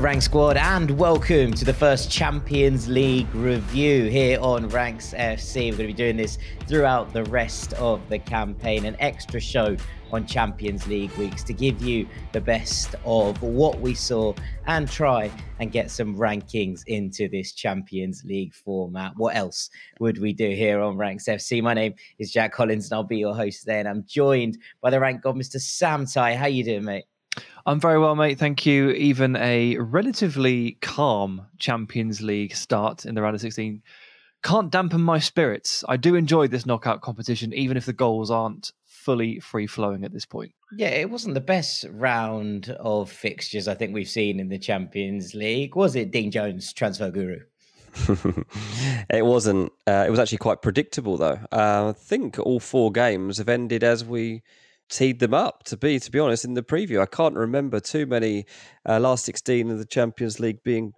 Rank Squad, and welcome to the first Champions League review here on Ranks FC. We're going to be doing this throughout the rest of the campaign, an extra show on Champions League weeks to give you the best of what we saw and try and get some rankings into this Champions League format. What else would we do here on Ranks FC? My name is Jack Collins, and I'll be your host today, and I'm joined by the rank god, Mr. Sam Tighe. How you doing, mate? I'm very well, mate. Thank you. Even a relatively calm Champions League start in the round of 16 can't dampen my spirits. I do enjoy this knockout competition, even if the goals aren't fully free flowing at this point. Yeah, it wasn't the best round of fixtures I think we've seen in the Champions League, was it, Dean Jones, transfer guru? it wasn't. Uh, it was actually quite predictable, though. Uh, I think all four games have ended as we teed them up to be to be honest in the preview. I can't remember too many uh, last 16 of the champions league being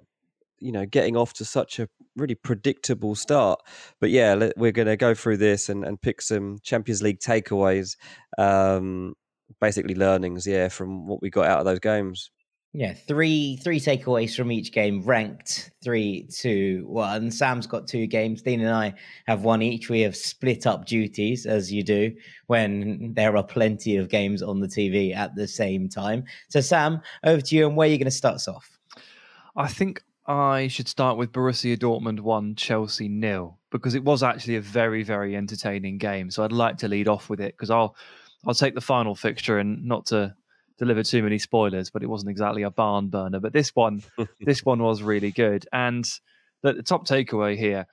you know getting off to such a really predictable start. But yeah we're going to go through this and, and pick some champions league takeaways um basically learnings yeah from what we got out of those games yeah, three three takeaways from each game, ranked three, two, one. Sam's got two games. Dean and I have one each. We have split up duties as you do when there are plenty of games on the TV at the same time. So, Sam, over to you. And where are you going to start us off? I think I should start with Borussia Dortmund one, Chelsea nil, because it was actually a very very entertaining game. So I'd like to lead off with it because I'll I'll take the final fixture and not to deliver too many spoilers, but it wasn't exactly a barn burner. But this one, this one was really good. And the, the top takeaway here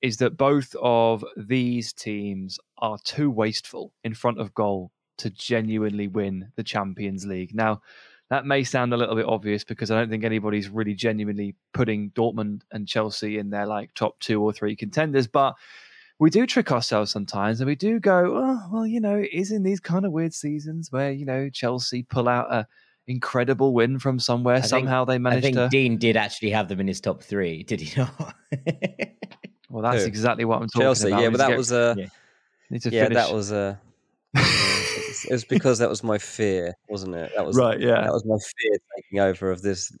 is that both of these teams are too wasteful in front of goal to genuinely win the Champions League. Now, that may sound a little bit obvious because I don't think anybody's really genuinely putting Dortmund and Chelsea in their like top two or three contenders, but we do trick ourselves sometimes and we do go, oh, well, you know, it is in these kind of weird seasons where, you know, Chelsea pull out a incredible win from somewhere. I Somehow think, they managed I think to. Dean did actually have them in his top three, did he not? well, that's Who? exactly what I'm talking Chelsea, about. yeah, but that was a. Yeah, yeah finish. that was uh, a. it was because that was my fear, wasn't it? That was right. Yeah, that was my fear taking over of this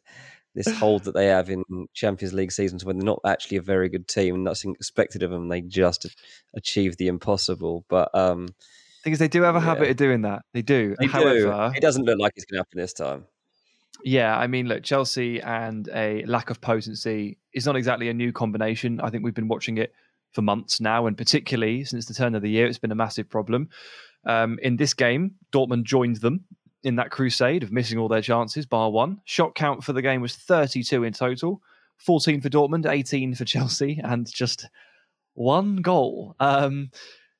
this hold that they have in Champions League seasons when they're not actually a very good team and nothing expected of them. They just achieve the impossible. But um, because they do have a yeah. habit of doing that. They do. They However, do. It doesn't look like it's going to happen this time. Yeah, I mean, look, Chelsea and a lack of potency is not exactly a new combination. I think we've been watching it for months now, and particularly since the turn of the year, it's been a massive problem. Um, in this game, Dortmund joined them in that crusade of missing all their chances, bar one. Shot count for the game was 32 in total 14 for Dortmund, 18 for Chelsea, and just one goal. Um,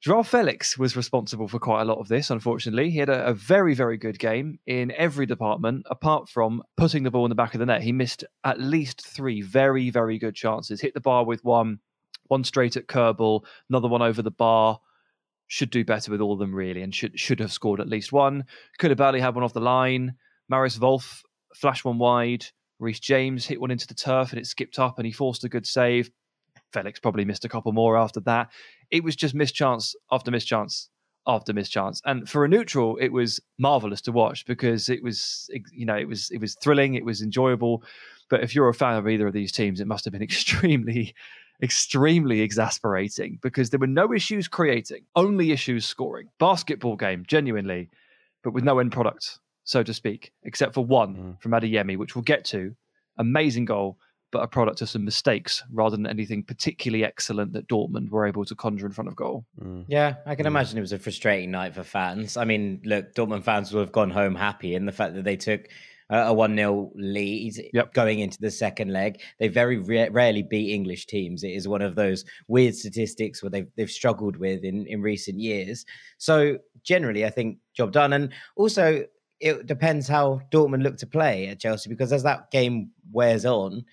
Joao Felix was responsible for quite a lot of this, unfortunately. He had a, a, very, very good game in every department, apart from putting the ball in the back of the net. He missed at least three very, very good chances. Hit the bar with one, one straight at Kobel, another one over the bar, should do better with all of them really, and should should have scored at least one. Could have barely had one off the line. Marius Wolf flashed one wide. Reece James hit one into the turf and it skipped up, and he forced a good save. Felix probably missed a couple more after that. It was just mischance after mischance after mischance, and for a neutral, it was marvelous to watch because it was you know it was it was thrilling, it was enjoyable. But if you're a fan of either of these teams, it must have been extremely extremely exasperating because there were no issues creating, only issues scoring. Basketball game, genuinely, but with no end product, so to speak, except for one mm. from Adeyemi, which we'll get to. Amazing goal, but a product of some mistakes rather than anything particularly excellent that Dortmund were able to conjure in front of goal. Mm. Yeah, I can mm. imagine it was a frustrating night for fans. I mean, look, Dortmund fans will have gone home happy in the fact that they took a 1 0 lead yep. going into the second leg. They very re- rarely beat English teams. It is one of those weird statistics where they've, they've struggled with in, in recent years. So, generally, I think job done. And also, it depends how Dortmund look to play at Chelsea because as that game wears on,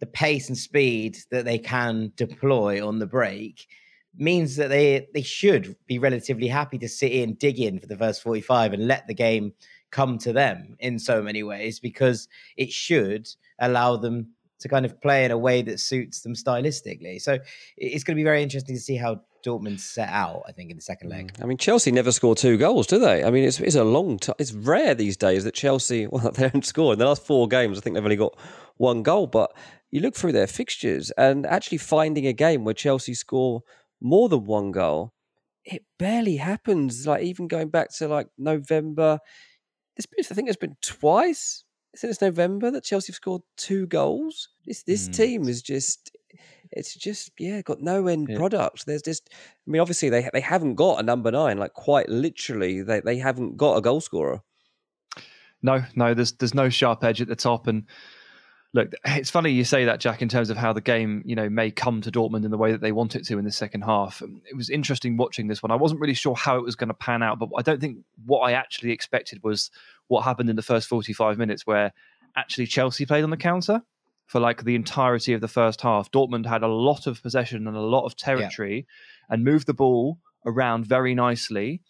the pace and speed that they can deploy on the break means that they they should be relatively happy to sit in, dig in for the first 45 and let the game come to them in so many ways because it should allow them to kind of play in a way that suits them stylistically. So it's going to be very interesting to see how Dortmund set out. I think in the second leg. Mm. I mean, Chelsea never score two goals, do they? I mean, it's it's a long time. It's rare these days that Chelsea well they don't score in the last four games. I think they've only got one goal, but you look through their fixtures and actually finding a game where Chelsea score more than one goal, it barely happens. Like even going back to like November, I think it's been twice since November that Chelsea have scored two goals. This this mm. team is just it's just yeah got no end yeah. product. There's just I mean obviously they they haven't got a number nine like quite literally they they haven't got a goal scorer. No, no, there's there's no sharp edge at the top and look, it's funny you say that, Jack, in terms of how the game, you know, may come to Dortmund in the way that they want it to in the second half. It was interesting watching this one. I wasn't really sure how it was going to pan out, but I don't think what I actually expected was what happened in the first 45 minutes, where actually Chelsea played on the counter for like the entirety of the first half. Dortmund had a lot of possession and a lot of territory yeah. and moved the ball around very nicely.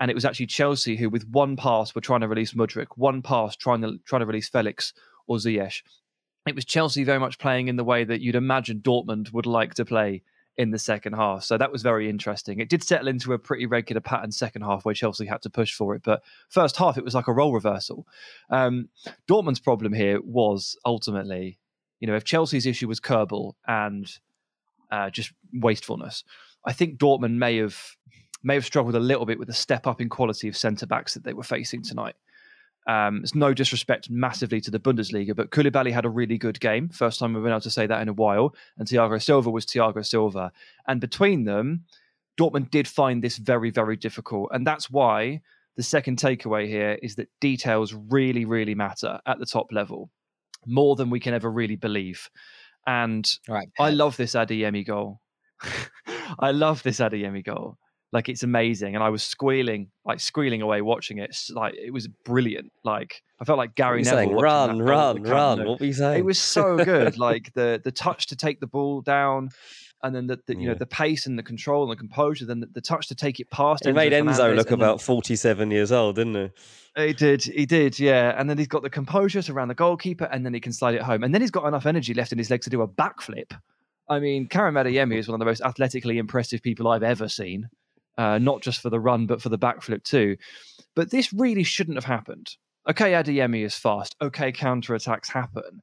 And it was actually Chelsea who, with one pass, were trying to release Mudryk, one pass trying to trying to release Felix or Ziyech. It was Chelsea very much playing in the way that you'd imagine Dortmund would like to play in the second half. So that was very interesting. It did settle into a pretty regular pattern second half where Chelsea had to push for it, but first half it was like a role reversal. Um, Dortmund's problem here was ultimately, you know, if Chelsea's issue was Kobel and uh, just wastefulness, I think Dortmund may have may have struggled a little bit with the step up in quality of centre backs that they were facing tonight. Um, it's no disrespect massively to the Bundesliga, but Koulibaly had a really good game. First time we've been able to say that in a while. And Thiago Silva was Thiago Silva. And between them, Dortmund did find this very, very difficult. And that's why the second takeaway here is that details really, really matter at the top level, more than we can ever really believe. And right. I love this Adeyemi goal. I love this Adeyemi goal. Like it's amazing, and I was squealing, like squealing away watching it. Like it was brilliant. Like I felt like Gary Neville. Saying, run, run, run. What were you saying? It was so good. like the the touch to take the ball down, and then the, the you yeah. know the pace and the control and the composure, then the, the touch to take it past. It Enzo made Enzo Fernandez, look about forty-seven years old, didn't it? He did, he did, yeah. And then he's got the composure to around the goalkeeper, and then he can slide it home. And then he's got enough energy left in his legs to do a backflip. I mean, Karim Adeyemi is one of the most athletically impressive people I've ever seen uh, not just for the run, but for the backflip too. But this really shouldn't have happened. Okay, Adeyemi is fast. Okay, counter attacks happen.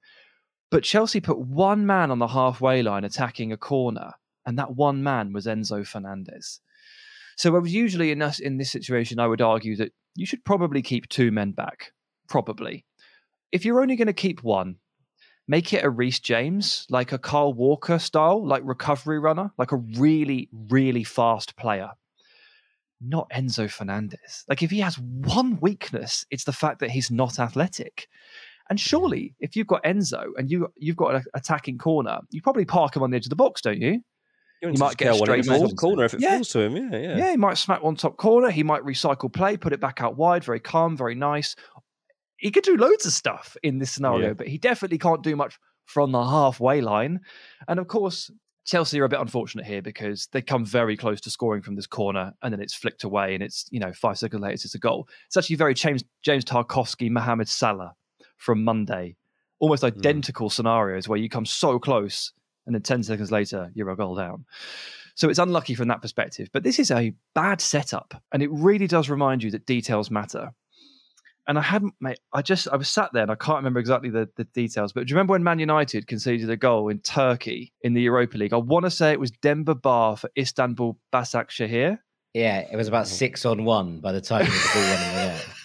But Chelsea put one man on the halfway line attacking a corner, and that one man was Enzo Fernandez. So I was usually in in this situation, I would argue that you should probably keep two men back. Probably. If you're only going to keep one, make it a Reece James, like a Kyle Walker style, like recovery runner, like a really, really fast player not Enzo Fernandez. Like if he has one weakness, it's the fact that he's not athletic. And surely, if you've got Enzo and you you've got an attacking corner, you probably park him on the edge of the box, don't you? You, you might get a straight one corner if it yeah. falls to him. Yeah, yeah. Yeah, he might smack one top corner. He might recycle play, put it back out wide, very calm, very nice. He could do loads of stuff in this scenario, yeah. but he definitely can't do much from the halfway line. And of course, Chelsea are a bit unfortunate here because they come very close to scoring from this corner and then it's flicked away and it's, you know, five seconds later it's a goal. It's actually very James, James Tarkowski, Mohamed Salah from Monday. Almost hmm. identical mm. scenarios where you come so close and then 10 seconds later you're a goal down. So it's unlucky from that perspective. But this is a bad setup and it really does remind you that details matter and I hadn't, mate. I just I was sat there and I can't remember exactly the, the details. But do you remember when Man United conceded a goal in Turkey in the Europa League? I want to say it was Demba Ba for Istanbul Başakşehir. Yeah, it was about six on one by the time the ball went in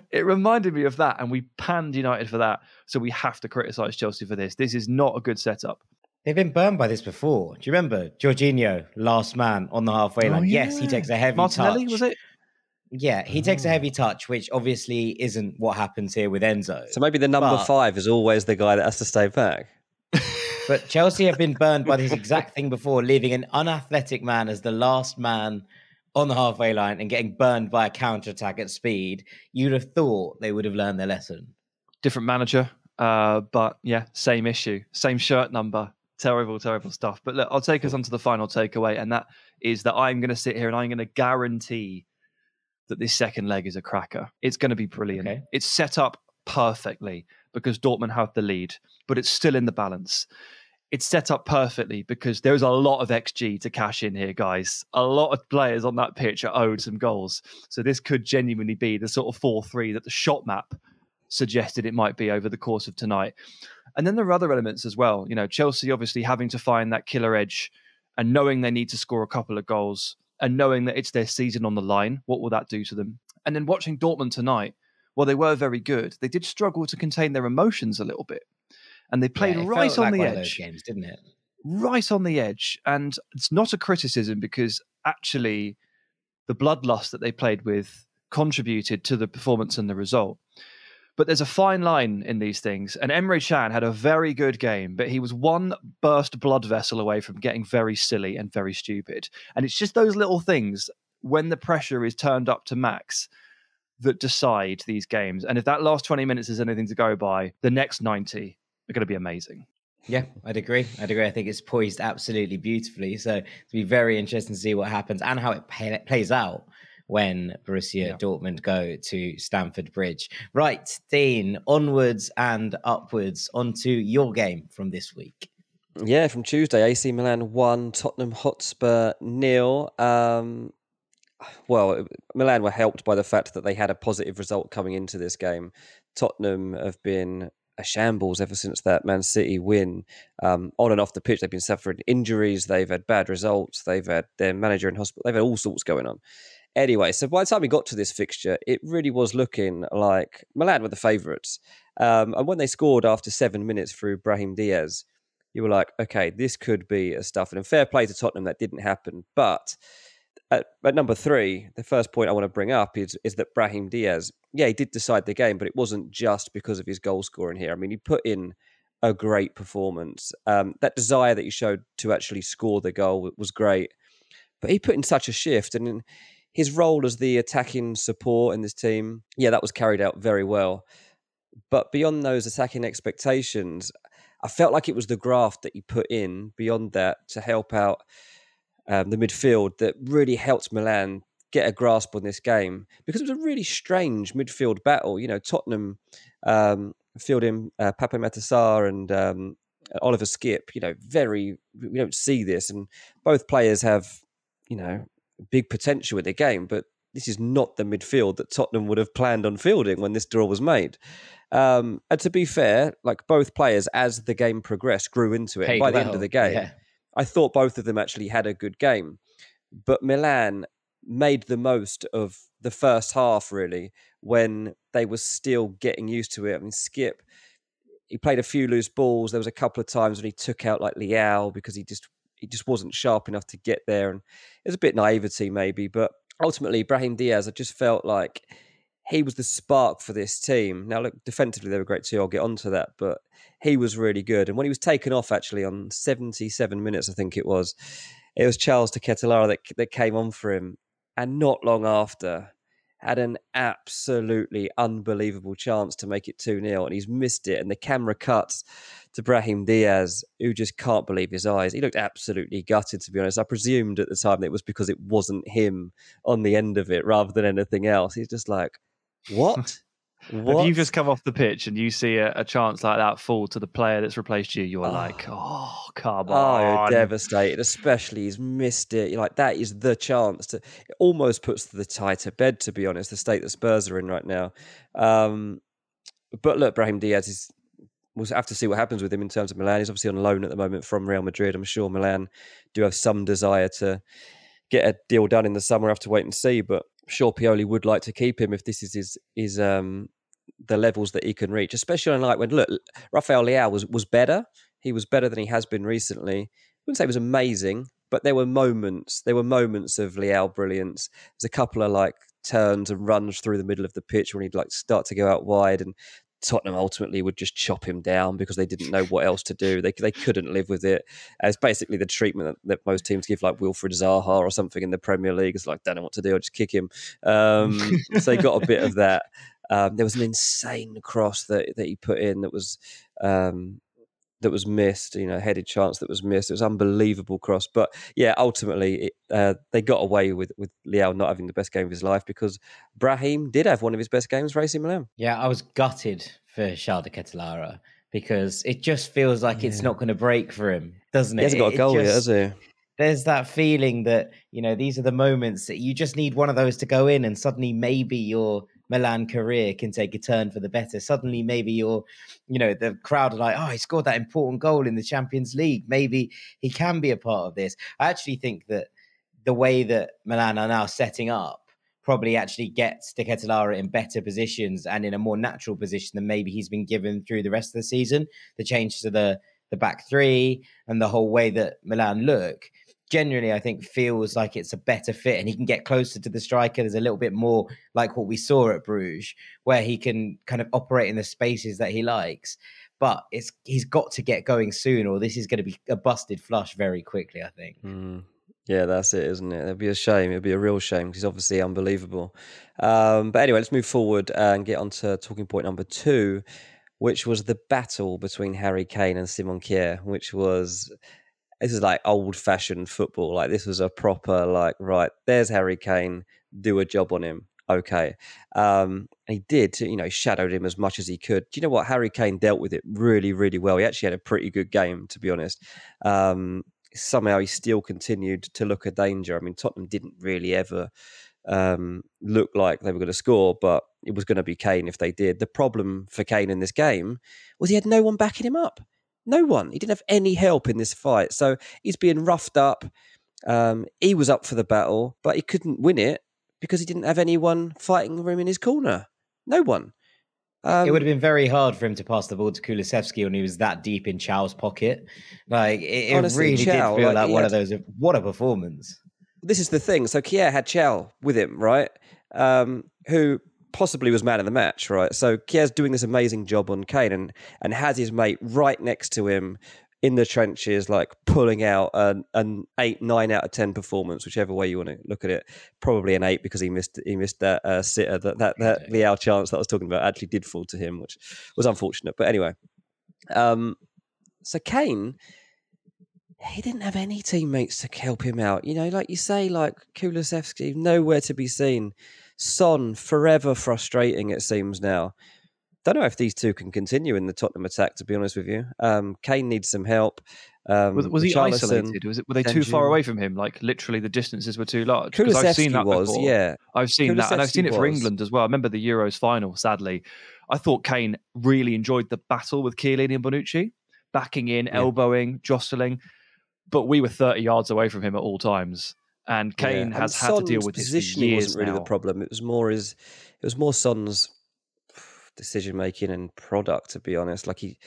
it reminded me of that, and we panned United for that. So we have to criticise Chelsea for this. This is not a good setup. They've been burned by this before. Do you remember Jorginho, last man on the halfway oh, line? Oh, yeah. Yes, he takes a heavy Martinelli, touch. was it? Yeah, he takes a oh. heavy touch, which obviously isn't what happens here with Enzo. So maybe the number but, five is always the guy that has to stay back. but Chelsea have been burned by this exact thing before, leaving an unathletic man as the last man on the halfway line and getting burned by a counter attack at speed. You'd have thought they would have learned their lesson. Different manager, uh, but yeah, same issue, same shirt number, terrible, terrible stuff. But look, I'll take us on to the final takeaway, and that is that I'm going to sit here and I'm going to guarantee that this second leg is a cracker. It's going to be brilliant. Okay. It's set up perfectly because Dortmund have the lead, but it's still in the balance. It's set up perfectly because there's a lot of XG to cash in here, guys. A lot of players on that pitch are owed some goals. So this could genuinely be the sort of 4 3 that the shot map suggested it might be over the course of tonight. And then there are other elements as well. You know, Chelsea obviously having to find that killer edge and knowing they need to score a couple of goals and knowing that it's their season on the line. What will that do to them? And then watching Dortmund tonight, while they were very good, they did struggle to contain their emotions a little bit. And they played Yeah, right on like the one of those edge games, didn't it? right on the edge. And it's not a criticism because actually the bloodlust that they played with contributed to the performance and the result. But there's a fine line in these things. And Emre Can had a very good game, but he was one burst blood vessel away from getting very silly and very stupid. And it's just those little things when the pressure is turned up to max that decide these games. And if that last 20 minutes is anything to go by, the next 90 are going to be amazing. Yeah, I'd agree. I'd agree. I think it's poised absolutely beautifully. So it'll be very interesting to see what happens and how it pay- plays out when Borussia Yeah. Dortmund go to Stamford Bridge. Right, Dean, onwards and upwards onto your game from this week. Yeah, from Tuesday, AC Milan one, Tottenham Hotspur nil. Um, well, Milan were helped by the fact that they had a positive result coming into this game. Tottenham have been a shambles ever since that Man City win. Um, on and off the pitch, they've been suffering injuries. They've had bad results. They've had their manager in hospital. They've had all sorts going on. Anyway, so by the time we got to this fixture, it really was looking like Milan were the favourites. Um, and when they scored after seven minutes through Brahim Diaz, you were like, okay, this could be a stuff. And fair play to Tottenham, that didn't happen. But at, at number three, the first point I want to bring up is is that Brahim Diaz, yeah, he did decide the game, but it wasn't just because of his goal scoring here. I mean, he put in a great performance. Um, that desire that he showed to actually score the goal was great, but he put in such a shift and. His role as the attacking support in this team, yeah, that was carried out very well. But beyond those attacking expectations, I felt like it was the graft that he put in beyond that to help out um, the midfield that really helped Milan get a grasp on this game because it was a really strange midfield battle. You know, Tottenham um, fielding uh, Pape Matar Sarr and um, Oliver Skipp. You know, very we don't see this, and both players have you know big potential in the game, but this is not the midfield that Tottenham would have planned on fielding when this draw was made. Um, and to be fair, like both players, as the game progressed, grew into it. Played By the end of the game, yeah. I thought both of them actually had a good game. But Milan made the most of the first half, really, when they were still getting used to it. I mean, Skipp, he played a few loose balls. There was a couple of times when he took out like Leao because he just he just wasn't sharp enough to get there, and it was a bit naivety maybe. But ultimately, Brahim Diaz, I just felt like he was the spark for this team. Now, look, defensively they were great too. I'll get onto that, but he was really good. And when he was taken off, actually on seventy-seven minutes, I think it was, it was Charles de Ketelaere that that came on for him, and not long after. Had an absolutely unbelievable chance to make it 2 0, and he's missed it. And the camera cuts to Brahim Diaz, who just can't believe his eyes. He looked absolutely gutted, to be honest. I presumed at the time that it was because it wasn't him on the end of it rather than anything else. He's just like, what? What? If you just come off the pitch and you see a, a chance like that fall to the player that's replaced you, you're Oh. like, oh, come Oh, on. you're devastated, especially he's missed it. You're like, that is the chance to. It almost puts the tie to bed, to be honest, the state that Spurs are in right now. Um, but look, Brahim Diaz is. We'll have to see what happens with him in terms of Milan. He's obviously on loan at the moment from Real Madrid. I'm sure Milan do have some desire to get a deal done in the summer. I have to wait and see, but sure Pioli would like to keep him if this is his, his um, the levels that he can reach, especially on night when look, Rafael Leao was was better. He was better than he has been recently. I wouldn't say it was amazing, but there were moments. There were moments of Leao brilliance. There's a couple of like turns and runs through the middle of the pitch when he'd like start to go out wide, and Tottenham ultimately would just chop him down because they didn't know what else to do. They they couldn't live with it. It's basically the treatment that, that most teams give, like Wilfried Zaha or something in the Premier League. It's like don't know what to do. I'll just kick him. Um, so he got a bit of that. Um, there was an insane cross that that he put in that was um, that was missed, you know, headed chance that was missed. It was unbelievable cross. But yeah, ultimately it, uh, they got away with with Leao not having the best game of his life because Brahim did have one of his best games racing AC Milan. Yeah, I was gutted for Charles de Ketelaere because it just feels like yeah. it's not going to break for him, doesn't it? He hasn't got a goal just, yet, has he? There's that feeling that you know these are the moments that you just need one of those to go in, and suddenly maybe your Milan career can take a turn for the better. Suddenly, maybe you're, you know, the crowd are like, oh, he scored that important goal in the Champions League. Maybe he can be a part of this. I actually think that the way that Milan are now setting up probably actually gets De Ketelaere in better positions and in a more natural position than maybe he's been given through the rest of the season. The change to the the back three and the whole way that Milan look generally I think feels like it's a better fit and he can get closer to the striker. There's a little bit more like what we saw at Bruges, where he can kind of operate in the spaces that he likes. But it's he's got to get going soon, or this is going to be a busted flush very quickly. I think. Mm. Yeah, that's it, isn't it? It'd be a shame. It'd be a real shame because he's obviously unbelievable. Um, but anyway, let's move forward and get on to talking point number two, which was the battle between Harry Kane and Simon Kjær, which was this is like old fashioned football. Like this was a proper like right. There's Harry Kane. Do a job on him. Okay. Um, he did. You know, shadowed him as much as he could. Do you know what? Harry Kane dealt with it really, really well. He actually had a pretty good game, to be honest. Um, somehow he still continued to look a danger. I mean, Tottenham didn't really ever um, look like they were going to score, but it was going to be Kane if they did. The problem for Kane in this game was he had no one backing him up. No one. He didn't have any help in this fight. So he's being roughed up. Um, he was up for the battle, but he couldn't win it because he didn't have anyone fighting for him in his corner. No one. Um, it would have been very hard for him to pass the ball to Kulusevski when he was that deep in Thiaw's pocket. Like it, it honestly, really Thiaw, did feel like, like one had, of those. What a performance! This is the thing. So Kjær had Thiaw with him, right? Um, who possibly was man of the match, right? So Kjær's doing this amazing job on Kane and, and has his mate right next to him in the trenches, like pulling out an, an eight, nine out of ten performance, whichever way you want to look at it. Probably an eight because he missed he missed that uh, sitter that that, that Leao chance that I was talking about actually did fall to him, which was unfortunate. But anyway, um, so Kane he didn't have any teammates to help him out. You know, like you say, like Kulusevski, nowhere to be seen. Son, forever frustrating, it seems now. Don't know if these two can continue in the Tottenham attack, to be honest with you. Um, Kane needs some help. Um, was, was he isolated? Was it, were they too far away from him? Like literally, the distances were too large. Because I've seen that was, before. yeah. I've seen that, and I've seen it for England as well. I remember the Euros final. Sadly, I thought Kane really enjoyed the battle with Chiellini and Bonucci, backing in, yeah. elbowing, jostling. But we were thirty yards away from him at all times and Kane yeah. has and had Son's to deal with positioning wasn't really now. the problem. It was more his it was more Son's decision making and product. To be honest, like he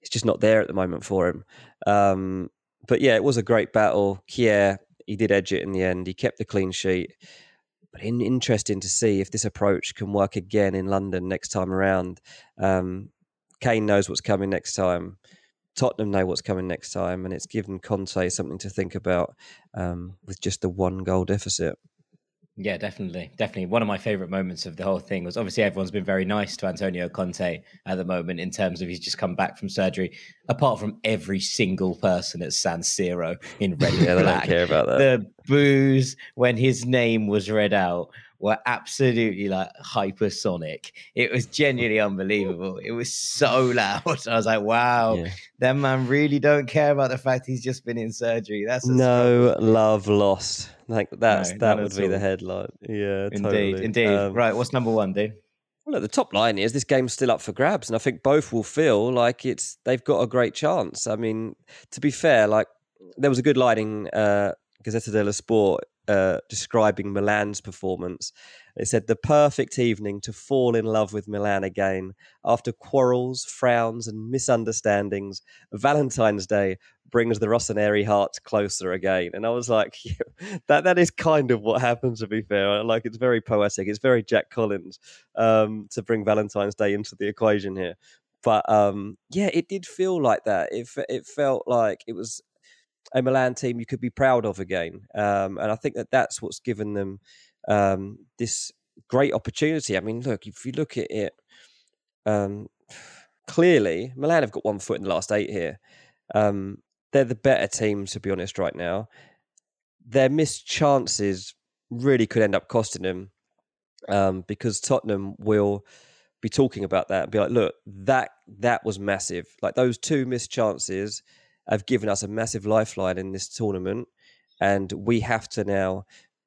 it's just not there at the moment for him. Um, but yeah, it was a great battle. Kjær he did edge it in the end. He kept the clean sheet. But in, interesting to see if this approach can work again in London next time around. Um, Kane knows what's coming next time. Tottenham know what's coming next time, and it's given Conte something to think about um, with just the one goal deficit. Yeah, definitely. Definitely. One of my favorite moments of the whole thing was obviously everyone's been very nice to Antonio Conte at the moment in terms of he's just come back from surgery, apart from every single person at San Siro in red yeah, and black. don't care about that. The booze when his name was read out were absolutely like hypersonic. It was genuinely unbelievable. It was so loud. I was like, wow, yeah. that man really don't care about the fact he's just been in surgery. That's no struggle. love lost. Like that's no, that would be all. the headline. Yeah, indeed, totally. indeed. Um, right, what's number one, Dean? Well, look, the top line is this game's still up for grabs, and I think both will feel like it's they've got a great chance. I mean, to be fair, like there was a good line in uh, Gazzetta dello Sport uh, describing Milan's performance. It said the perfect evening to fall in love with Milan again after quarrels, frowns, and misunderstandings. Valentine's Day brings the Rossoneri hearts closer again. And I was like, yeah, that that is kind of what happens. To be fair, like it's very poetic. It's very Jack Collins um, to bring Valentine's Day into the equation here. But um, yeah, it did feel like that. It it felt like it was a Milan team you could be proud of again. Um, and I think that that's what's given them um, this great opportunity. I mean, look, if you look at it, um, clearly Milan have got one foot in the last eight here. Um, they're the better team, to be honest, right now. Their missed chances really could end up costing them um, because Tottenham will be talking about that and be like, look, that that was massive. Like those two missed chances have given us a massive lifeline in this tournament, and we have to now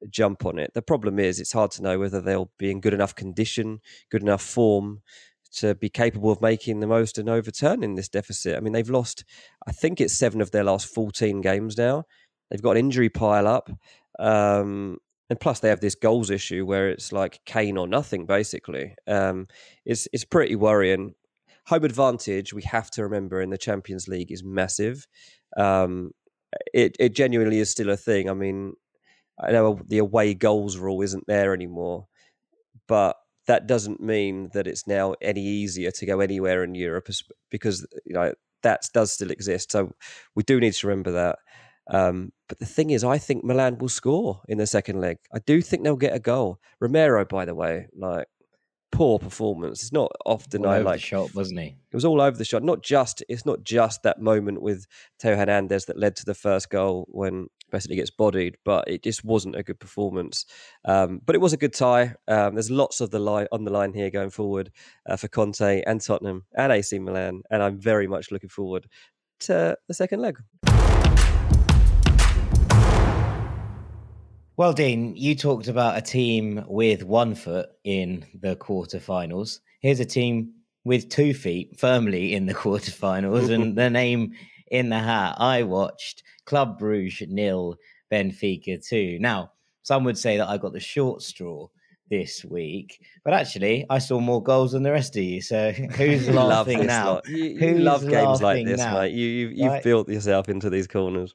jump on it. The problem is it's hard to know whether they'll be in good enough condition, good enough form to be capable of making the most and overturning this deficit. I mean, they've lost, I think it's seven of their last 14 games now. They've got an injury pile up. Um, and plus, they have this goals issue where it's like Kane or nothing, basically. Um, it's, it's pretty worrying. Home advantage, we have to remember in the Champions League, is massive. Um, it, it genuinely is still a thing. I mean, I know the away goals rule isn't there anymore, but that doesn't mean that it's now any easier to go anywhere in Europe because you know that does still exist. So we do need to remember that. Um, but the thing is, I think Milan will score in the second leg. I do think they'll get a goal. Romero, by the way, like poor performance. It's not often all I over like. the shot, wasn't he? It was all over the shot. Not just it's not just that moment with Theo Hernandez that led to the first goal when basically gets bodied, but it just wasn't a good performance. Um, but it was a good tie. Um, there's lots of the line on the line here going forward uh, for Conte and Tottenham and AC Milan, and I'm very much looking forward to the second leg. Well, Dean, you talked about a team with one foot in the quarterfinals. Here's a team with two feet firmly in the quarterfinals, and the name in the hat. I watched Club Bruges nil, Benfica two. Now, some would say that I got the short straw this week, but actually, I saw more goals than the rest of you. So who's You laughing now? lot. You, you Who's love games like this, now? mate. You, you've, you've Right. built yourself into these corners.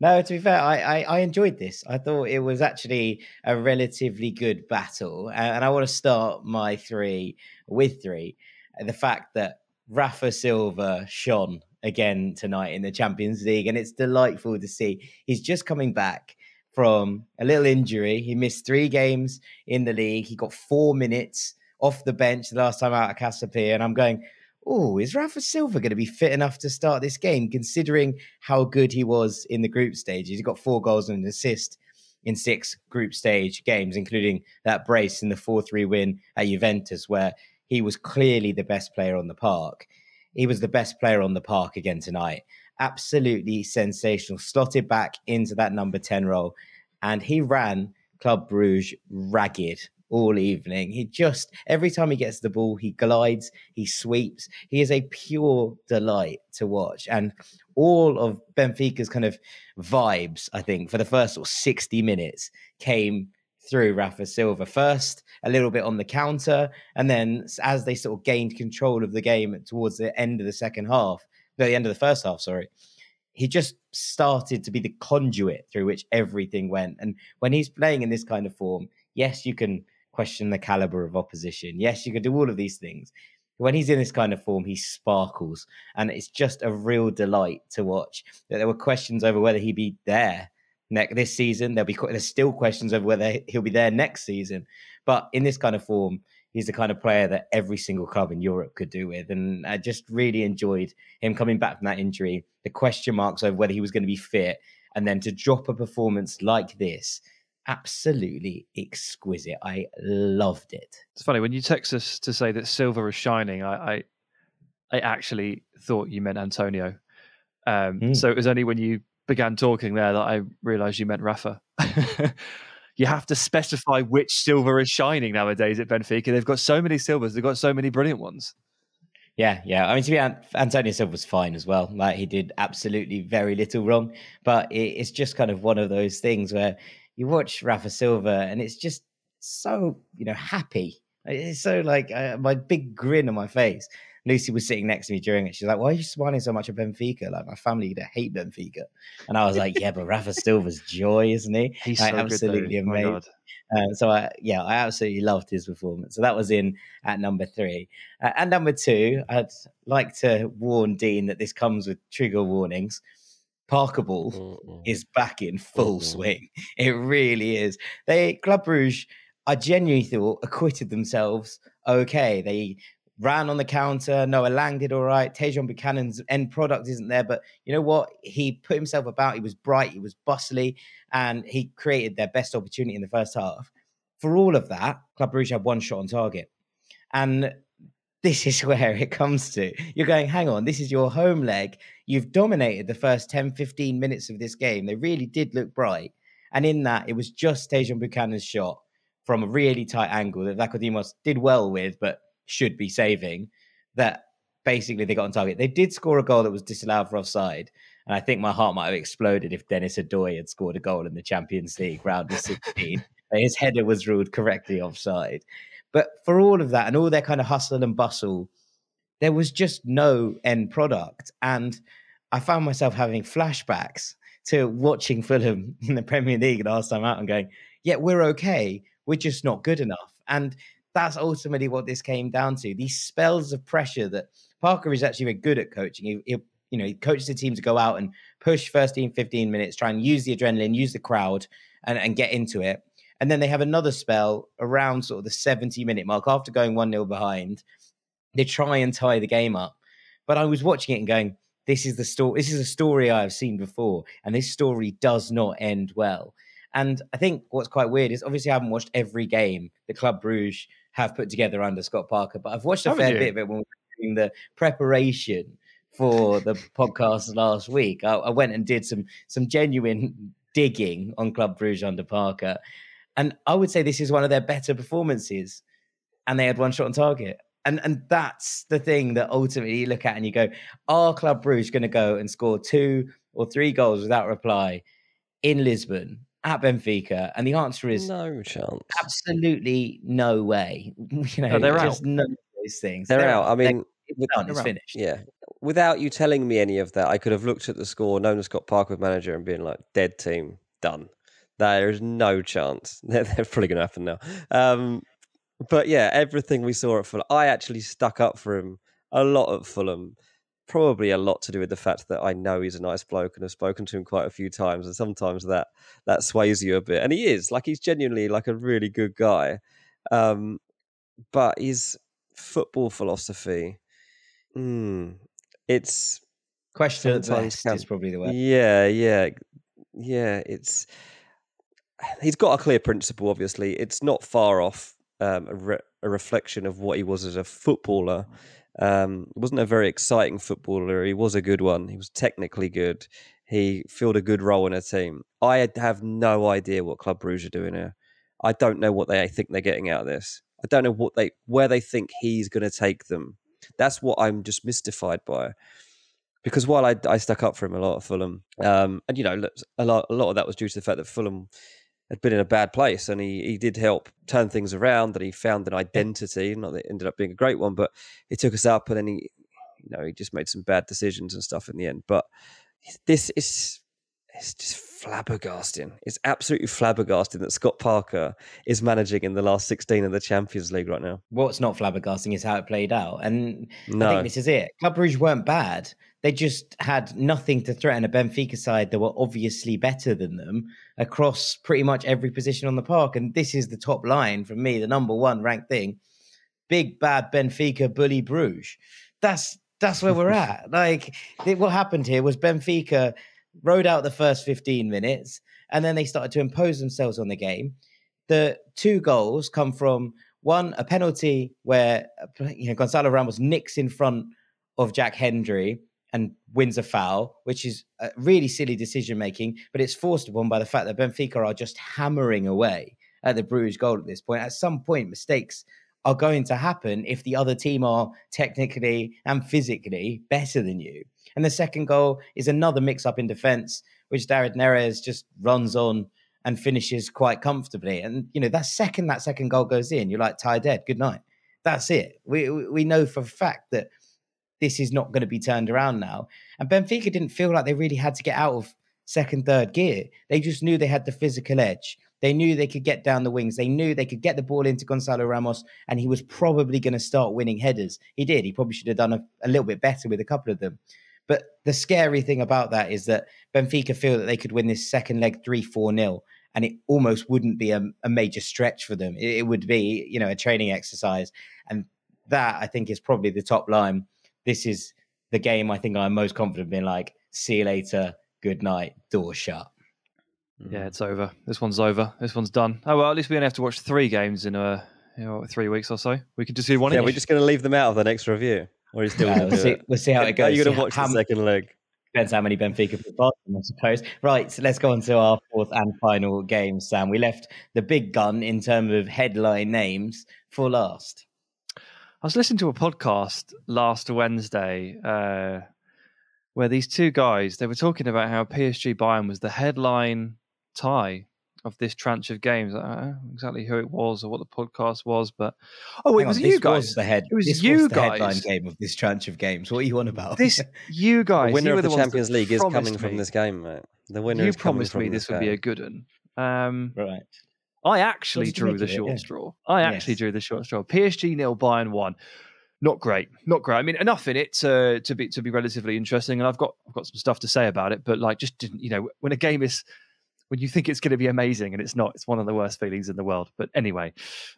No, to be fair, I, I, I enjoyed this. I thought it was actually a relatively good battle. And I want to start my three with three. The fact that Rafa Silva shone again tonight in the Champions League. And it's delightful to see. He's just coming back from a little injury. He missed three games in the league. He got four minutes off the bench the last time out at Casa Pia. And I'm going, oh, is Rafa Silva going to be fit enough to start this game, considering how good he was in the group stage? He's got four goals and an assist in six group stage games, including that brace in the 4 3 win at Juventus, where he was clearly the best player on the park. He was the best player on the park again tonight. Absolutely sensational. Slotted back into that number 10 role. And he ran Club Bruges ragged all evening. He just, every time he gets the ball, he glides, he sweeps. He is a pure delight to watch. And all of Benfica's kind of vibes, I think, for the first of 60 minutes came through Rafa Silva. First, a little bit on the counter. And then as they sort of gained control of the game towards the end of the second half, the end of the first half, sorry, he just started to be the conduit through which everything went. And when he's playing in this kind of form, yes, you can question the caliber of opposition. Yes, you can do all of these things. When he's in this kind of form, he sparkles, and it's just a real delight to watch. That there were questions over whether he'd be there next this season. There'll be there's still questions over whether he'll be there next season. But in this kind of form, he's the kind of player that every single club in Europe could do with. And I just really enjoyed him coming back from that injury, the question marks over whether he was going to be fit, and then to drop a performance like this, absolutely exquisite. I loved it. It's funny when you text us to say that silver is shining. I, I, I actually thought you meant Antonio. Um, Mm. So it was only when you began talking there that I realised you meant Rafa. you have to specify which silver is shining nowadays at Benfica. They've got so many silvers. They've got so many brilliant ones. Yeah, yeah. I mean, to be An- Antonio Silva was fine as well. Like he did absolutely very little wrong, but it, it's just kind of one of those things where you watch Rafa Silva and it's just so you know happy. It's so like uh, my big grin on my face. Lucy was sitting next to me during it. She's like, "Why are you smiling so much at Benfica? Like my family they hate Benfica." And I was like, "Yeah, but Rafa Silva's joy, isn't he? He's Like, so absolutely good, amazing." God. Uh, so I, yeah, I absolutely loved his performance. So that was in at number three. Uh, and number two, I'd like to warn Dean that this comes with trigger warnings. Parker Ball Mm-mm. is back in full Mhm. swing. It really is. They Club Rouge, I genuinely thought acquitted themselves okay. They ran on the counter. Noah Lang did all right. Tajon Buchanan's end product isn't there, but you know what? He put himself about. He was bright. He was bustly, and he created their best opportunity in the first half. For all of that, Club Brugge had one shot on target, and this is where it comes to. You're going, hang on, this is your home leg. You've dominated the first 10, 15 minutes of this game. They really did look bright. And in that, it was just Tajon Buchanan's shot from a really tight angle that Vlachodimos did well with, but should be saving. That basically they got on target. They did score a goal that was disallowed for offside. And I think my heart might have exploded if Denis Odoi had scored a goal in the Champions League round of 16. His header was ruled correctly offside. But for all of that and all their kind of hustle and bustle, there was just no end product. And I found myself having flashbacks to watching Fulham in the Premier League the last time out and going, yeah, we're okay. We're just not good enough. And that's ultimately what this came down to. These spells of pressure that Parker is actually very good at coaching. He, he you know, he coaches the team to go out and push first team 15 minutes, try and use the adrenaline, use the crowd and, and get into it. And then they have another spell around sort of the 70 minute mark after going 1 0 behind. They try and tie the game up. But I was watching it and going, this is the story. This is a story I've seen before, and this story does not end well. And I think what's quite weird is obviously I haven't watched every game the Club Bruges have put together under Scott Parker, but I've watched a Haven't fair you? bit of it when we were doing the preparation for the podcast last week. I, I, went and did some some genuine digging on Club Bruges under Parker, and I would say this is one of their better performances. And they had one shot on target. And and that's the thing that ultimately you look at and you go, are Club Bruges going to go and score two or three goals without reply in Lisbon at Benfica? And the answer is no chance. Absolutely no way. You know, no, they're just out. none of those things. They're, they're out. I mean, it's done. It's finished. Yeah. Without you telling me any of that, I could have looked at the score, known as Scott Parker manager, and been like, "Dead team, done." There is no chance. They're, they're probably going to happen now. Um, but yeah, everything we saw at Fulham, I actually stuck up for him a lot at Fulham. Probably a lot to do with the fact that I know he's a nice bloke and have spoken to him quite a few times, and sometimes that that sways you a bit. And he is like he's genuinely like a really good guy, um, but his football philosophy, mm, it's question at best is probably the word. Yeah, yeah, yeah. It's he's got a clear principle. Obviously, it's not far off um, a, re- a, reflection of what he was as a footballer. Um, he wasn't a very exciting footballer. He was a good one. He was technically good. He filled a good role in a team. I have no idea what Club Bruges are doing here. I don't know what they think they're getting out of this. I don't know what they where they think he's going to take them. That's what I'm just mystified by because while I, I stuck up for him a lot at Fulham, um, and you know, a lot a lot of that was due to the fact that Fulham had been in a bad place, and he he did help turn things around. That he found an identity, not that it ended up being a great one, but he took us up, and then he, you know, he just made some bad decisions and stuff in the end. But this is it's just flabbergasting. It's absolutely flabbergasting that Scott Parker is managing in the last 16 of the Champions League right now. What's not flabbergasting is how it played out. And no. I think this is it. Club Brugge weren't bad. They just had nothing to threaten a Benfica side that were obviously better than them across pretty much every position on the park. And this is the top line from me, the number one ranked thing. Big bad Benfica bully Bruges. That's that's where we're at. Like what happened here was Benfica rode out the first 15 minutes, and then they started to impose themselves on the game. The two goals come from one, a penalty where you know Gonçalo Ramos nicks in front of Jack Hendry and wins a foul, which is a really silly decision making, but it's forced upon by the fact that Benfica are just hammering away at the Bruges goal at this point. At some point, mistakes are going to happen if the other team are technically and physically better than you. And the second goal is another mix up in defense, which David Neres just runs on and finishes quite comfortably. And, you know, that second that second goal goes in, you're like, tie dead, good night. That's it. We, we know for a fact that this is not going to be turned around now. And Benfica didn't feel like they really had to get out of second, third gear. They just knew they had the physical edge. They knew they could get down the wings. They knew they could get the ball into Gonçalo Ramos, and he was probably going to start winning headers. He did. He probably should have done a, a little bit better with a couple of them. But the scary thing about that is that Benfica feel that they could win this second leg 3 4 nil, and it almost wouldn't be a, a major stretch for them. It, it, would be, you know, a training exercise. And that I think is probably the top line. This is the game I think I'm most confident being like, see you later, good night, door shut. Mm-hmm. Yeah, it's over. This one's over. This one's done. Oh well, at least we only have to watch three games in a you know, three weeks or so. We could just do one. Yeah, each. we're just going to leave them out of the next review. Or are you still Uh, going we'll, to see, it? we'll see how it goes. Are you going to watch how, the second leg? Depends how many Benfica put past them, I suppose. Right, so let's go on to our fourth and final game, Sam. We left the big gun in terms of headline names for last. I was listening to a podcast last Wednesday uh, where these two guys they were talking about how PSG Bayern was the headline tie of this tranche of games. I don't know exactly who it was or what the podcast was, but oh, it was on, you guys. Was the head, It was this you was the headline game of this tranche of games. What are you on about? This you guys. The winner of the, ones that Champions League is promised coming from this game, mate. The winner You is coming promised from me this would be a good one. Um, right. I actually did drew the of it? short Yeah. straw. I actually Yes. drew the short straw. PSG nil, Bayern one. Not great, not great. I mean, enough in it to to be to be relatively interesting, and I've got I've got some stuff to say about it. But like, just didn't you know when a game is when you think it's going to be amazing and it's not, it's one of the worst feelings in the world. But anyway,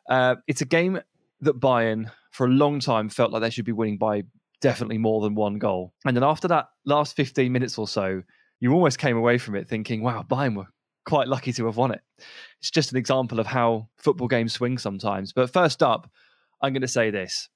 uh, it's a game that Bayern for a long time felt like they should be winning by definitely more than one goal, and then after that last fifteen minutes or so, you almost came away from it thinking, "Wow, Bayern were quite lucky to have won it." It's just an example of how football games swing sometimes. But first up, I'm going to say this.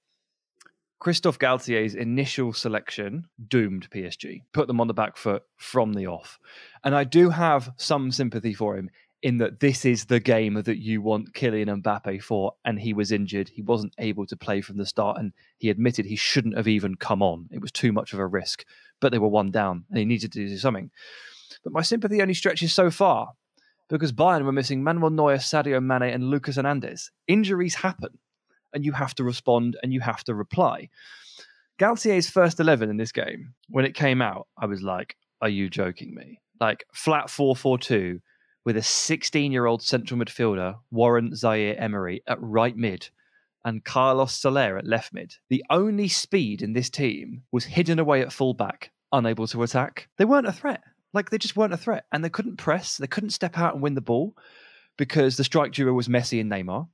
Christophe Galtier's initial selection doomed PSG, put them on the back foot from the off. And I do have some sympathy for him in that this is the game that you want Kylian Mbappe for, and he was injured. He wasn't able to play from the start, and he admitted he shouldn't have even come on. It was too much of a risk, but they were one down, and he needed to do something. But my sympathy only stretches so far because Bayern were missing Manuel Neuer, Sadio Mane, and Lucas Hernandez. Injuries happen, and you have to respond and you have to reply. Galtier's first 11 in this game, when it came out, I was like, are you joking me? Like flat 4 4 2 with a 16 year old central midfielder, Warren Zaire Emery, at right mid and Carlos Soler at left mid. The only speed in this team was hidden away at fullback, unable to attack. They weren't a threat. Like they just weren't a threat. And they couldn't press, they couldn't step out and win the ball because the strike duo was Messi and Neymar.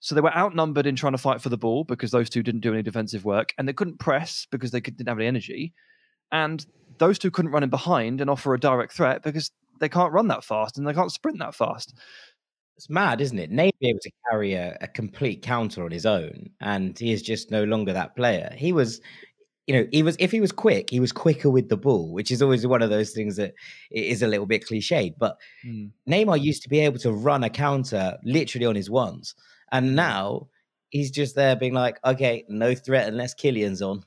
So they were outnumbered in trying to fight for the ball because those two didn't do any defensive work, and they couldn't press because they didn't have any energy. And those two couldn't run in behind and offer a direct threat because they can't run that fast and they can't sprint that fast. It's mad, isn't it? Nate be able to carry a, a complete counter on his own, and he is just no longer that player. He was, you know, he was if he was quick, he was quicker with the ball, which is always one of those things that i- a little bit cliched. But hmm. Neymar used to be able to run a counter literally on his ones, and mm. now he's just there being like, okay, no threat unless Kylian's on.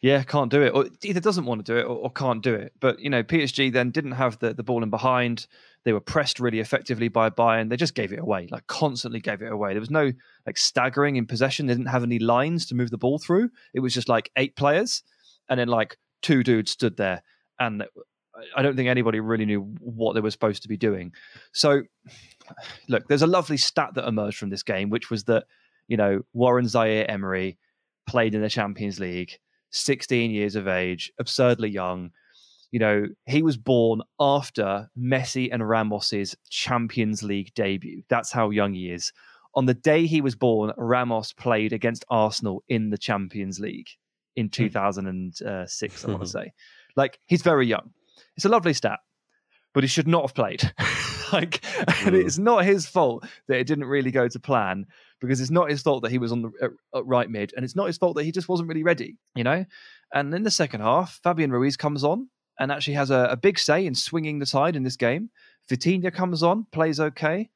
Yeah, can't do it, or either doesn't want to do it or, or can't do it. But you know, PSG then didn't have the, the ball in behind. They were pressed really effectively by Bayern. They just gave it away, like constantly gave it away. There was no like staggering in possession. They didn't have any lines to move the ball through. It was just like eight players, and then like two dudes stood there, and I don't think anybody really knew what they were supposed to be doing. So, look, there's a lovely stat that emerged from this game, which was that you know Warren Zaire Emery played in the Champions League. 16 years of age, absurdly young. You know, he was born after Messi and Ramos's Champions League debut. That's how young he is. On the day he was born, Ramos played against Arsenal in the Champions League in hmm. 2006, I want to say. Like, he's very young. It's a lovely stat, but he should not have played. like, and Mm. it's not his fault that it didn't really go to plan because it's not his fault that he was on the uh, uh, right mid, and it's not his fault that he just wasn't really ready, you know. And in the second half, Fabian Ruiz comes on and actually has a, a big say in swinging the tide in this game. Vitinha comes on, plays okay.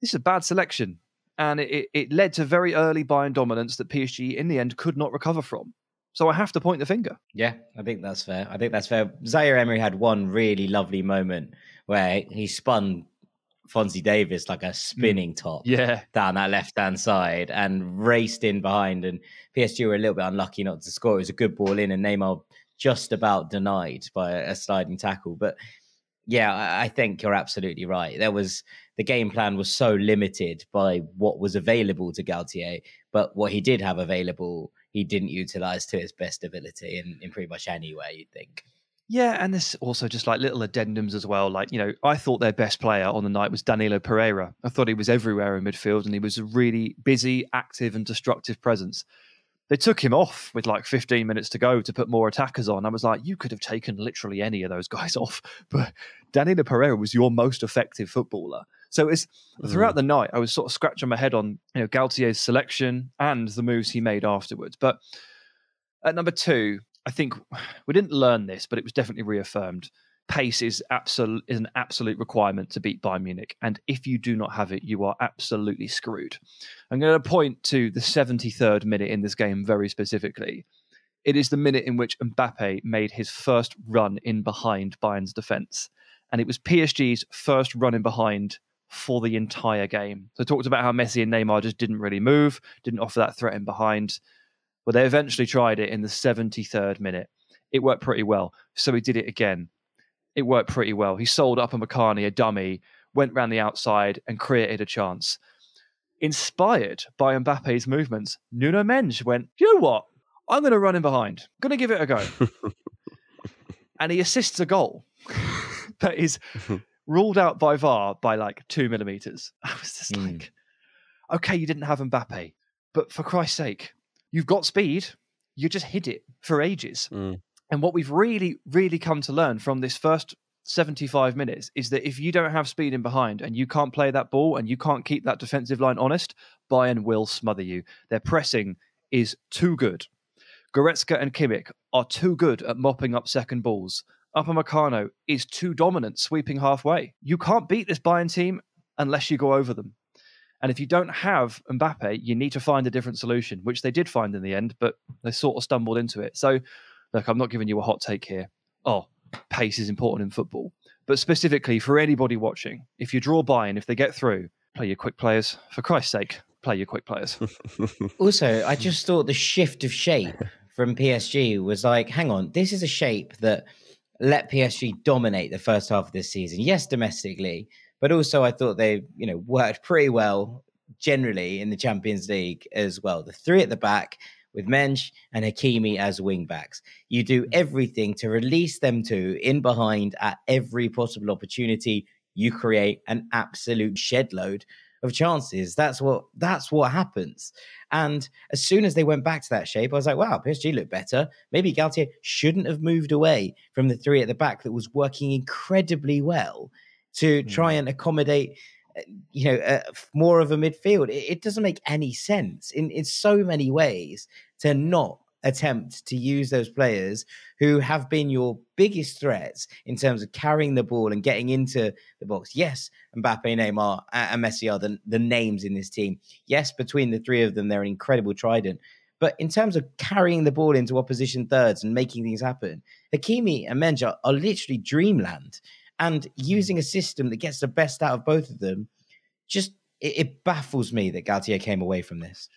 This is a bad selection, and it, it, it led to very early Bayern dominance that PSG in the end could not recover from. So I have to point the finger. Yeah, I think that's fair. I think that's fair. Zaire Emery had one really lovely moment where he spun Fonzie Davies like a hmm. spinning top Yeah, down that left hand side and raced in behind. And PSG were a little bit unlucky not to score. It was a good ball in, and Neymar just about denied by a, sliding tackle. But yeah, I, I think you're absolutely right. There was the game plan was so limited by what was available to Galtier, but what he did have available, he didn't utilize to his best ability in, in pretty much any way, you'd think. Yeah, and there's also just like little addendums as well. Like, you know, I thought their best player on the night was Danilo Pereira. I thought he was everywhere in midfield and he was a really busy, active, and destructive presence. they took him off with like 15 minutes to go to put more attackers on. I was like, you could have taken literally any of those guys off, but Danilo Pereira was your most effective footballer. So it's throughout mm. the night, I was sort of scratching my head on you know Galtier's selection and the moves he made afterwards. But at number two, I think we didn't learn this, but it was definitely reaffirmed pace is absolute is an absolute requirement to beat Bayern Munich, and if you do not have it, you are absolutely screwed. I'm going to point to the 73rd minute in this game very specifically. It is the minute in which Mbappe made his first run in behind Bayern's defence, and it was PSG's first run in behind for the entire game. So I talked about how Messi and Neymar just didn't really move, didn't offer that threat in behind. Well, they eventually tried it in the 73rd minute. It worked pretty well. So he did it again it worked pretty well. He sold Upamecano, a dummy, went round the outside and created a chance. Inspired by Mbappe's movements, Nuno Mendes went, you know what? I'm going to run in behind. I'm going to give it a go. and he assists a goal that is ruled out by VAR by like two millimeters. I was just mm. like, okay, you didn't have Mbappe, but for Christ's sake, you've got speed. You just hid it for ages. Mm. And what we've really, really come to learn from this first 75 minutes is that if you don't have speed in behind and you can't play that ball and you can't keep that defensive line honest, Bayern will smother you. Their pressing is too good. Goretzka and Kimmich are too good at mopping up second balls. Upamecano is too dominant sweeping halfway. You can't beat this Bayern team unless you go over them. And if you don't have Mbappe, you need to find a different solution, which they did find in the end, but they sort of stumbled into it. So look, I'm not giving you a hot take here. Oh, pace is important in football. But specifically for anybody watching, if you draw Bayern, if they get through, play your quick players. For Christ's sake, play your quick players. also, I just thought the shift of shape from PSG was like, hang on, this is a shape that let PSG dominate the first half of this season. Yes, domestically, but also I thought they, you know, worked pretty well generally in the Champions League as well. The three at the back, with Mendes and Hakimi as wing backs. You do mm. everything to release them two in behind at every possible opportunity. You create an absolute shed load of chances. That's what that's what happens. And as soon as they went back to that shape, I was like, wow, PSG looked better. Maybe Galtier shouldn't have moved away from the three at the back that was working incredibly well to try mm. and accommodate uh, you know, uh, more of a midfield. It, it, doesn't make any sense in, in so many ways to not attempt to use those players who have been your biggest threats in terms of carrying the ball and getting into the box. Yes, Mbappe, Neymar, and Messi are the, the names in this team. Yes, between the three of them, they're an incredible trident. But in terms of carrying the ball into opposition thirds and making things happen, Hakimi and Mendes are literally dreamland and hmm. using a system that gets the best out of both of them just it, it baffles me that Galtier came away from this.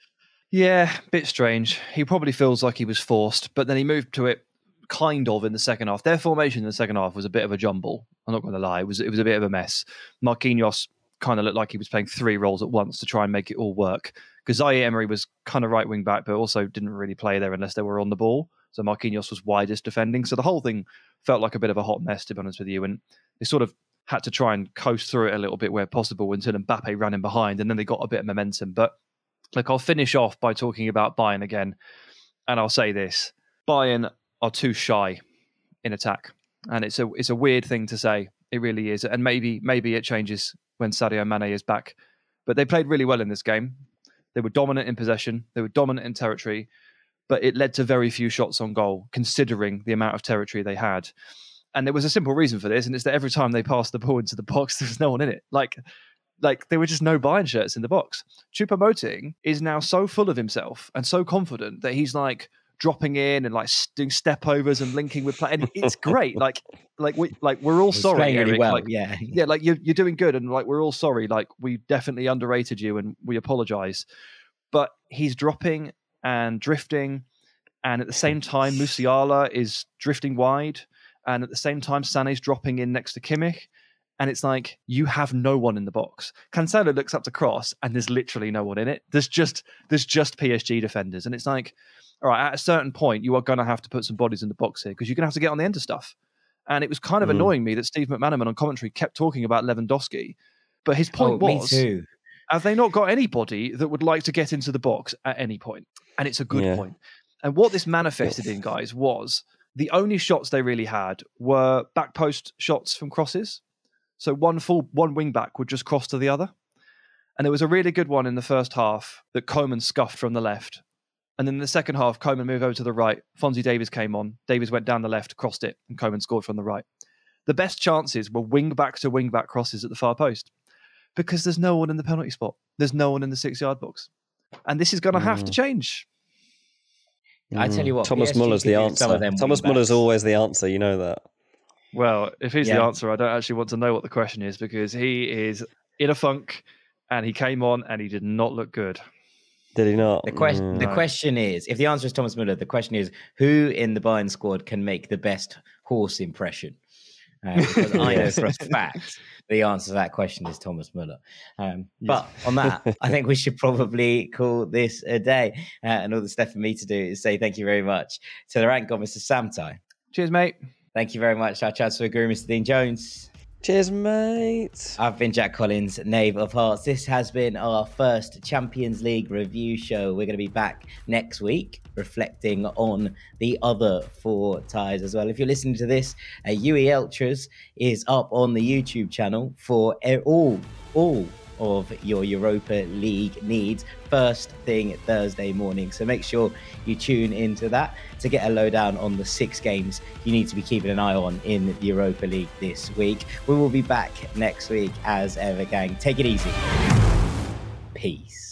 Yeah, bit strange. He probably feels like he was forced, but then he moved to it kind of in the second half. Their formation in the second half was a bit of a jumble. I'm not going to lie; it was it was a bit of a mess. Marquinhos kind of looked like he was playing three roles at once to try and make it all work. Because Zaire Emery was kind of right wing back, but also didn't really play there unless they were on the ball. So Marquinhos was widest defending. So the whole thing felt like a bit of a hot mess, to be honest with you. And they sort of had to try and coast through it a little bit where possible until Mbappe ran in behind, and then they got a bit of momentum. But look, I'll finish off by talking about Bayern again, and I'll say this: Bayern are too shy in attack, and it's a it's a weird thing to say. It really is, and maybe maybe it changes when Sadio Mane is back. But they played really well in this game. They were dominant in possession. They were dominant in territory, but it led to very few shots on goal, considering the amount of territory they had. And there was a simple reason for this, and it's that every time they passed the ball into the box, there was no one in it. Like, like there were just no Bayern shirts in the box. Choupo-Moting is now so full of himself and so confident that he's like dropping in and like doing step overs and linking with play. And it's great. Like, like we like we're all he's sorry. Really well. Like, yeah, yeah. Like you're you're doing good, and like we're all sorry. Like we definitely underrated you, and we apologize. But he's dropping and drifting, and at the same time, Musiala is drifting wide and at the same time, Sané's dropping in next to Kimmich. And it's like you have no one in the box. Cancelo looks up to cross, and there's literally no one in it. There's just there's just PSG defenders, and it's like, all right, at a certain point, you are going to have to put some bodies in the box here because you're going to have to get on the end of stuff. And it was kind of mm. annoying me that Steve McManaman on commentary kept talking about Lewandowski, but his point oh, was, have they not got anybody that would like to get into the box at any point? And it's a good Yeah. point. And what this manifested in, guys, was the only shots they really had were back post shots from crosses. So one full one wing back would just cross to the other. And there was a really good one in the first half that Coman scuffed from the left. And then in the second half, Coman moved over to the right. Fonzie Davies came on. Davies went down the left, crossed it, and Coman scored from the right. The best chances were wing back to wing back crosses at the far post because there's no one in the penalty spot. There's no one in the six yard box. And this is going to have to mm. change. I tell you mm. what, Thomas PSG Muller's the could do some of answer. Thomas Muller's always the answer. You know that. Well, if he's Yeah. the answer, I don't actually want to know what the question is because he is in a funk and he came on and he did not look good. Did he not? The question, mm. the question is, if the answer is Thomas Muller, the question is, who in the Bayern squad can make the best horse impression? Uh, because I know for a fact the answer to that question is Thomas Muller. Um, but on that, I think we should probably call this a day. Uh, and all that's left for me to do is say thank you very much to the rank god, Mr. Sam Tighe. Cheers, mate. Thank you very much, our transfer guru, Mr. Dean Jones. Cheers, mate. I've been Jack Collins, Knave of Hearts. This has been our first Champions League review show. We're going to be back next week, reflecting on the other four ties as well. If you're listening to this, uh, UE Ultras is up on the YouTube channel for all, all of your Europa League needs first thing Thursday morning. So make sure you tune into that to get a lowdown on the six games you need to be keeping an eye on in the Europa League this week. We will be back next week as ever, gang. Take it easy. Peace.